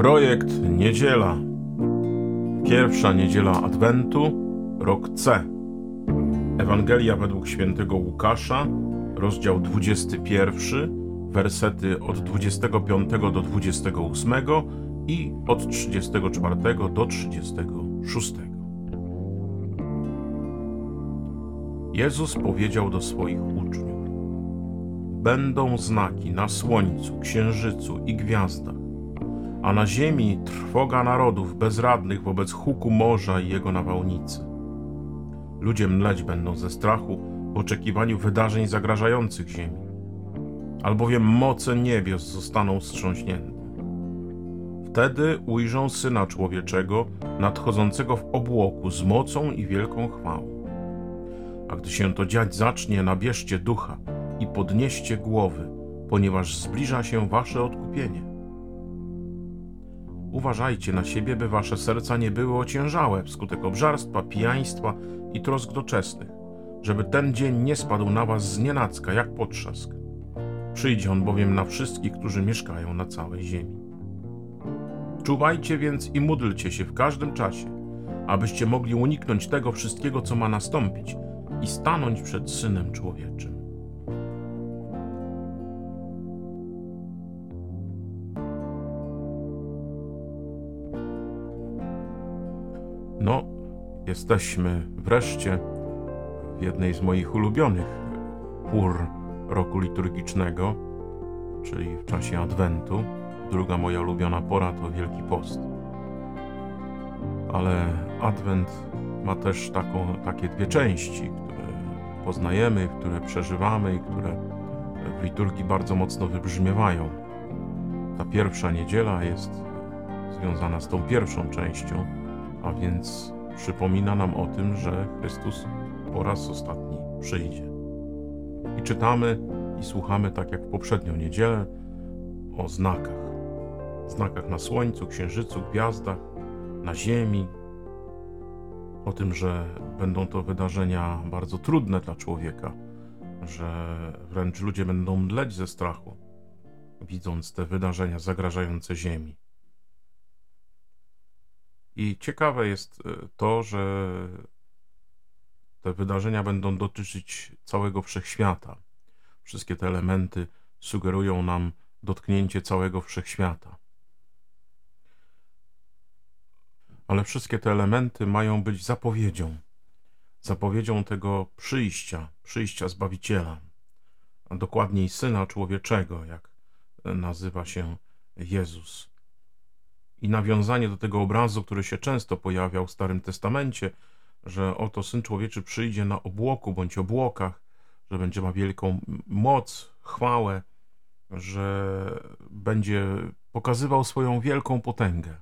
Projekt Niedziela. Pierwsza niedziela Adwentu, rok C. Ewangelia według świętego Łukasza, rozdział 21, wersety od 25 do 28 i od 34 do 36. Jezus powiedział do swoich uczniów: Będą znaki na słońcu, księżycu i gwiazdach a na ziemi trwoga narodów bezradnych wobec huku morza i jego nawałnicy. Ludzie mleć będą ze strachu w oczekiwaniu wydarzeń zagrażających ziemi, albowiem moce niebios zostaną wstrząśnięte. Wtedy ujrzą Syna Człowieczego nadchodzącego w obłoku z mocą i wielką chwałą. A gdy się to dziać zacznie, nabierzcie ducha i podnieście głowy, ponieważ zbliża się wasze odkupienie. Uważajcie na siebie, by wasze serca nie były ociężałe wskutek obżarstwa, pijaństwa i trosk doczesnych, żeby ten dzień nie spadł na was z nienacka jak potrzask. Przyjdzie on bowiem na wszystkich, którzy mieszkają na całej ziemi. Czuwajcie więc i módlcie się w każdym czasie, abyście mogli uniknąć tego wszystkiego, co ma nastąpić i stanąć przed Synem Człowieczym. Jesteśmy wreszcie w jednej z moich ulubionych pór roku liturgicznego, czyli w czasie Adwentu. Druga moja ulubiona pora to Wielki Post. Ale Adwent ma też taką, takie dwie części, które poznajemy, które przeżywamy i które w liturgii bardzo mocno wybrzmiewają. Ta pierwsza niedziela jest związana z tą pierwszą częścią a więc przypomina nam o tym, że Chrystus po raz ostatni przyjdzie. I czytamy i słuchamy, tak jak w poprzednią niedzielę, o znakach. Znakach na słońcu, księżycu, gwiazdach, na ziemi. O tym, że będą to wydarzenia bardzo trudne dla człowieka, że wręcz ludzie będą mdleć ze strachu, widząc te wydarzenia zagrażające ziemi. I ciekawe jest e, to, że te wydarzenia będą dotyczyć całego wszechświata. Wszystkie te elementy sugerują nam dotknięcie całego wszechświata. Ale wszystkie te elementy mają być zapowiedzią, zapowiedzią tego przyjścia, przyjścia Zbawiciela, a dokładniej Syna Człowieczego, jak nazywa się Jezus i nawiązanie do tego obrazu, który się często pojawiał w Starym Testamencie, że oto Syn Człowieczy przyjdzie na obłoku bądź obłokach, że będzie ma wielką moc, chwałę, że będzie pokazywał swoją wielką potęgę.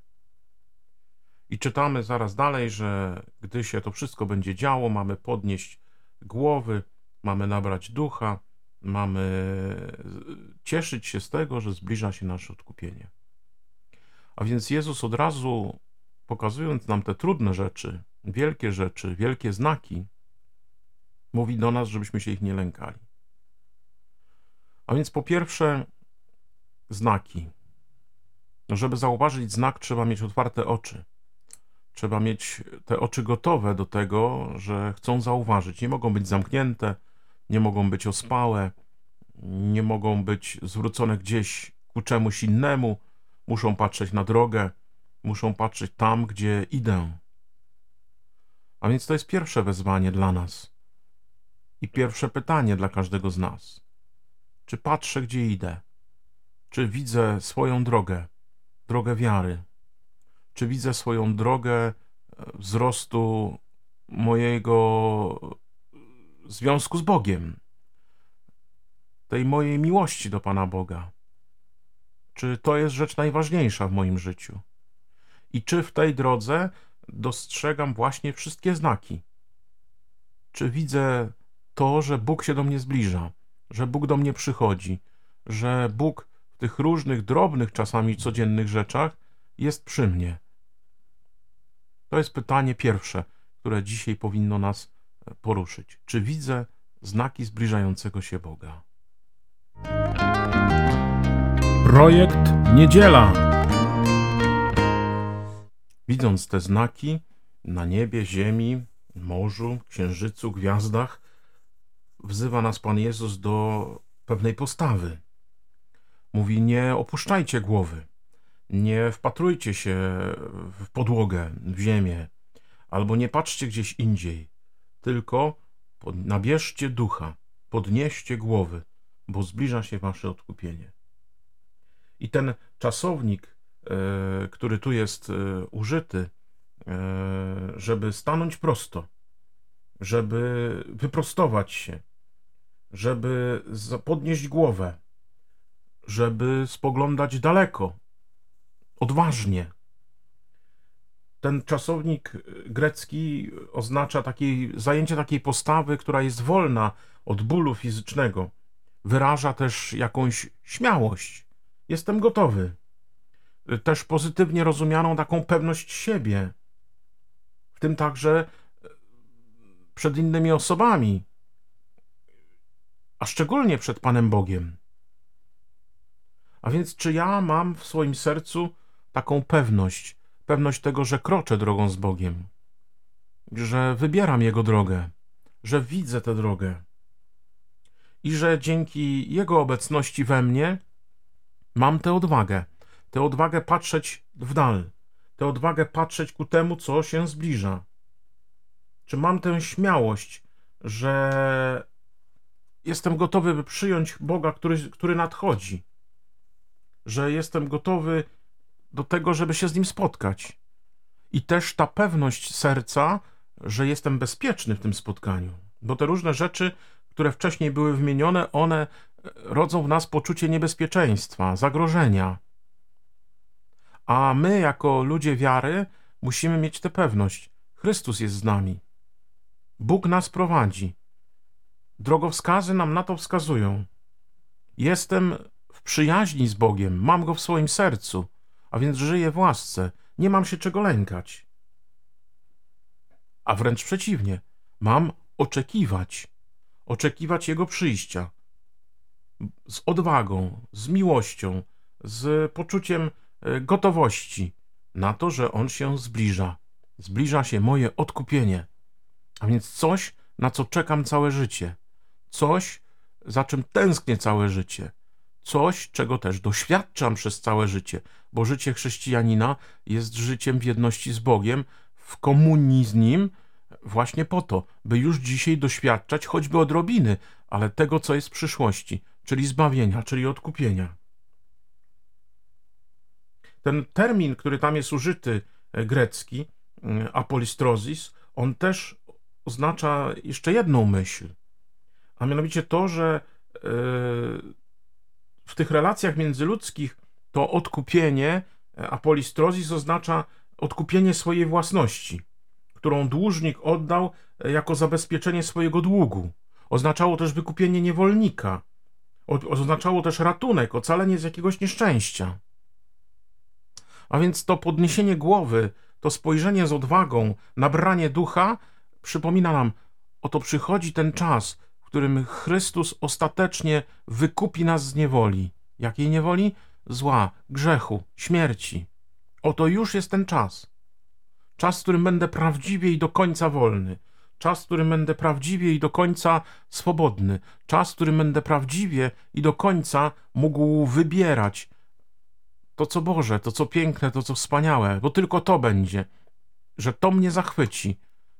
I czytamy zaraz dalej, że gdy się to wszystko będzie działo, mamy podnieść głowy, mamy nabrać ducha, mamy cieszyć się z tego, że zbliża się nasze odkupienie. A więc Jezus od razu, pokazując nam te trudne rzeczy, wielkie rzeczy, wielkie znaki, mówi do nas, żebyśmy się ich nie lękali. A więc po pierwsze, znaki. Żeby zauważyć znak, trzeba mieć otwarte oczy. Trzeba mieć te oczy gotowe do tego, że chcą zauważyć. Nie mogą być zamknięte, nie mogą być ospałe, nie mogą być zwrócone gdzieś ku czemuś innemu, Muszą patrzeć na drogę, muszą patrzeć tam, gdzie idę. A więc to jest pierwsze wezwanie dla nas i pierwsze pytanie dla każdego z nas. Czy patrzę, gdzie idę? Czy widzę swoją drogę, drogę wiary? Czy widzę swoją drogę e, wzrostu mojego związku z Bogiem, tej mojej miłości do Pana Boga? Czy to jest rzecz najważniejsza w moim życiu? I czy w tej drodze dostrzegam właśnie wszystkie znaki? Czy widzę to, że Bóg się do mnie zbliża, że Bóg do mnie przychodzi, że Bóg w tych różnych, drobnych, czasami codziennych rzeczach jest przy mnie? To jest pytanie pierwsze, które dzisiaj powinno nas poruszyć. Czy widzę znaki zbliżającego się Boga? Projekt Niedziela. Widząc te znaki na niebie, ziemi, morzu, księżycu, gwiazdach, wzywa nas Pan Jezus do pewnej postawy. Mówi: Nie opuszczajcie głowy, nie wpatrujcie się w podłogę, w ziemię, albo nie patrzcie gdzieś indziej, tylko nabierzcie ducha, podnieście głowy, bo zbliża się wasze odkupienie. I ten czasownik, e, który tu jest e, użyty, e, żeby stanąć prosto, żeby wyprostować się, żeby podnieść głowę, żeby spoglądać daleko, odważnie. Ten czasownik grecki oznacza taki, zajęcie takiej postawy, która jest wolna od bólu fizycznego. Wyraża też jakąś śmiałość. Jestem gotowy. Też pozytywnie rozumianą taką pewność siebie, w tym także przed innymi osobami, a szczególnie przed Panem Bogiem. A więc, czy ja mam w swoim sercu taką pewność, pewność tego, że kroczę drogą z Bogiem, że wybieram Jego drogę, że widzę tę drogę. I że dzięki Jego obecności we mnie mam tę odwagę, tę odwagę patrzeć w dal, tę odwagę patrzeć ku temu, co się zbliża. Czy mam tę śmiałość, że jestem gotowy, by przyjąć Boga, który, który nadchodzi, że jestem gotowy do tego, żeby się z Nim spotkać. I też ta pewność serca, że jestem bezpieczny w tym spotkaniu, bo te różne rzeczy, które wcześniej były wymienione, one rodzą w nas poczucie niebezpieczeństwa, zagrożenia. A my, jako ludzie wiary, musimy mieć tę pewność. Chrystus jest z nami. Bóg nas prowadzi. Drogowskazy nam na to wskazują. Jestem w przyjaźni z Bogiem, mam go w swoim sercu, a więc żyję w łasce, nie mam się czego lękać. A wręcz przeciwnie, mam oczekiwać, oczekiwać Jego przyjścia z odwagą, z miłością, z poczuciem e, gotowości na to, że On się zbliża. Zbliża się moje odkupienie, a więc coś, na co czekam całe życie. Coś, za czym tęsknię całe życie, coś, czego też doświadczam przez całe życie, bo życie chrześcijanina jest życiem w jedności z Bogiem, w komunii z Nim, właśnie po to, by już dzisiaj doświadczać choćby odrobiny, ale tego, co jest w przyszłości, czyli zbawienia, czyli odkupienia. Ten termin, który tam jest użyty, e, grecki, e, apolistrosis, on też oznacza jeszcze jedną myśl – a mianowicie to, że e, w tych relacjach międzyludzkich to odkupienie, e, apolistrozis oznacza odkupienie swojej własności, którą dłużnik oddał jako zabezpieczenie swojego długu. Oznaczało też wykupienie niewolnika. Oznaczało też ratunek, ocalenie z jakiegoś nieszczęścia. A więc to podniesienie głowy, to spojrzenie z odwagą, nabranie ducha przypomina nam, oto przychodzi ten czas, którym Chrystus ostatecznie wykupi nas z niewoli. Jakiej niewoli? Zła, grzechu, śmierci. Oto już jest ten czas. Czas, w którym będę prawdziwie i do końca wolny. Czas, w którym będę prawdziwie i do końca swobodny. Czas, w którym będę prawdziwie i do końca mógł wybierać to, co Boże, to, co piękne, to, co wspaniałe, bo tylko to będzie, że to mnie zachwyci,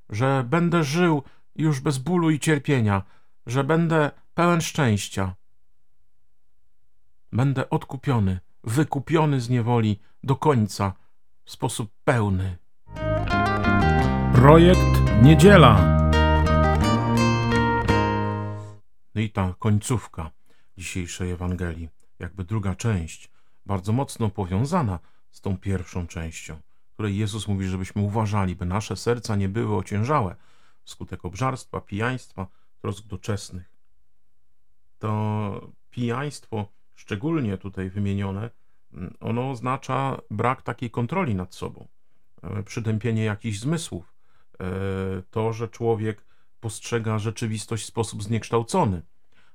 że będę żył już bez bólu i cierpienia, że będę pełen szczęścia. Będę odkupiony, wykupiony z niewoli do końca w sposób pełny. Projekt Niedziela. No i ta końcówka dzisiejszej Ewangelii, jakby druga część, bardzo mocno powiązana z tą pierwszą częścią, której Jezus mówi, żebyśmy uważali, by nasze serca nie były ociężałe wskutek obżarstwa, pijaństwa, trosk doczesnych. To pijaństwo, szczególnie tutaj wymienione, ono oznacza brak takiej kontroli nad sobą, e, przytępienie jakichś zmysłów, to, że człowiek postrzega rzeczywistość w sposób zniekształcony,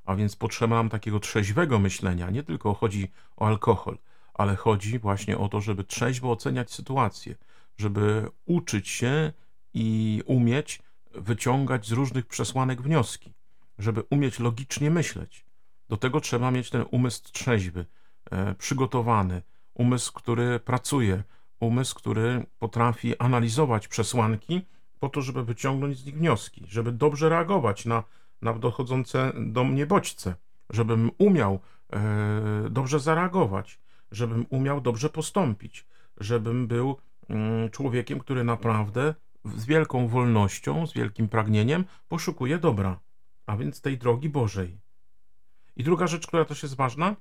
a więc potrzeba nam takiego trzeźwego myślenia. Nie tylko chodzi o alkohol, ale chodzi właśnie o to, żeby trzeźwo oceniać sytuację, żeby uczyć się i umieć wyciągać z różnych przesłanek wnioski, żeby umieć logicznie myśleć. Do tego trzeba mieć ten umysł trzeźwy, e, przygotowany, umysł, który pracuje, umysł, który potrafi analizować przesłanki po to, żeby wyciągnąć z nich wnioski, żeby dobrze reagować na, na dochodzące do mnie bodźce, żebym umiał e, dobrze zareagować, żebym umiał dobrze postąpić, żebym był mm, człowiekiem, który naprawdę z wielką wolnością, z wielkim pragnieniem poszukuje dobra, a więc tej drogi Bożej. I druga rzecz, która też jest ważna,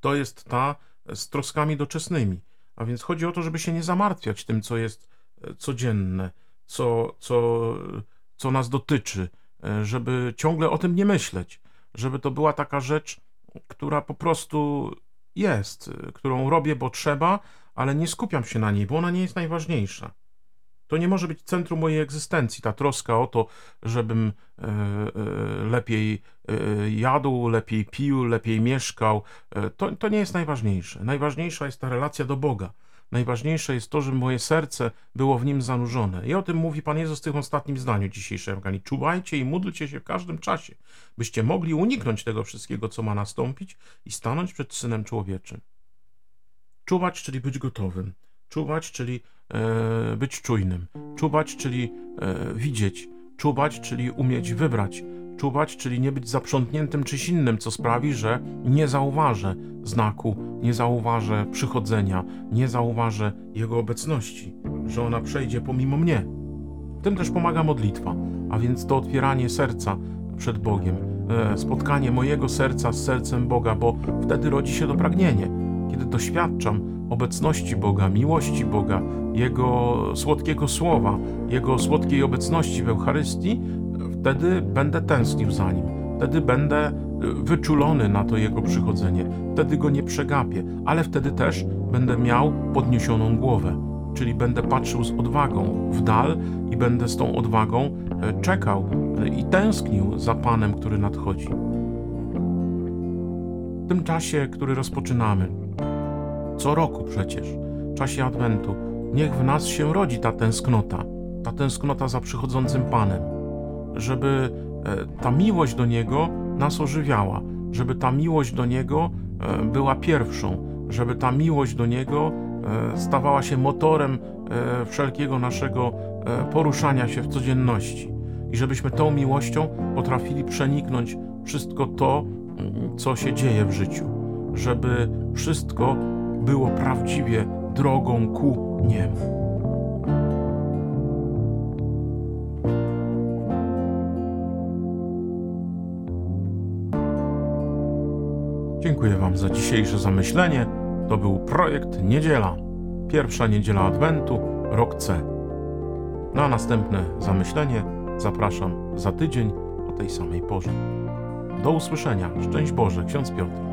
to jest ta z troskami doczesnymi. A więc chodzi o to, żeby się nie zamartwiać tym, co jest e, codzienne, co, co, co nas dotyczy, e, żeby ciągle o tym nie myśleć, żeby to była taka rzecz, która po prostu jest, e, którą robię, bo trzeba, ale nie skupiam się na niej, bo ona nie jest najważniejsza. To nie może być centrum mojej egzystencji, ta troska o to, żebym e, lepiej jadł, lepiej pił, lepiej mieszkał. To, to nie jest najważniejsze. Najważniejsza jest ta relacja do Boga. Najważniejsze jest to, żeby moje serce było w nim zanurzone. I o tym mówi Pan Jezus w tym ostatnim zdaniu dzisiejszej Ewangelii. Czuwajcie i módlcie się w każdym czasie, byście mogli uniknąć tego wszystkiego, co ma nastąpić i stanąć przed Synem Człowieczym. Czuwać, czyli być gotowym. Czuwać, czyli e, być czujnym. Czuwać, czyli e, widzieć. Czuwać, czyli umieć wybrać. Czuwać, czyli nie być zaprzątniętym czymś innym, co sprawi, że nie zauważę znaku, nie zauważę przychodzenia, nie zauważę Jego obecności, że ona przejdzie pomimo mnie. Tym też pomaga modlitwa, a więc to otwieranie serca przed Bogiem, e, spotkanie mojego serca z sercem Boga, bo wtedy rodzi się to pragnienie. Kiedy doświadczam obecności Boga, miłości Boga, Jego słodkiego słowa, Jego słodkiej obecności w Eucharystii, wtedy będę tęsknił za Nim. Wtedy będę y, wyczulony na to Jego przychodzenie. Wtedy Go nie przegapię, ale wtedy też będę miał podniesioną głowę. Czyli będę patrzył z odwagą w dal i będę z tą odwagą e, czekał e, i tęsknił za Panem, który nadchodzi. W tym czasie, który rozpoczynamy, co roku przecież, w czasie Adwentu, niech w nas się rodzi ta tęsknota, ta tęsknota za przychodzącym Panem, żeby e, ta miłość do Niego nas ożywiała, żeby ta miłość do Niego e, była pierwszą, żeby ta miłość do Niego e, stawała się motorem wszelkiego naszego poruszania się w codzienności i żebyśmy tą miłością potrafili przeniknąć wszystko to, mm, co się dzieje w życiu, żeby wszystko było prawdziwie drogą ku niemu. Dziękuję Wam za dzisiejsze zamyślenie. To był projekt Niedziela. Pierwsza niedziela Adwentu, rok C. Na następne zamyślenie zapraszam za tydzień o tej samej porze. Do usłyszenia. Szczęść Boże, ksiądz Piotr.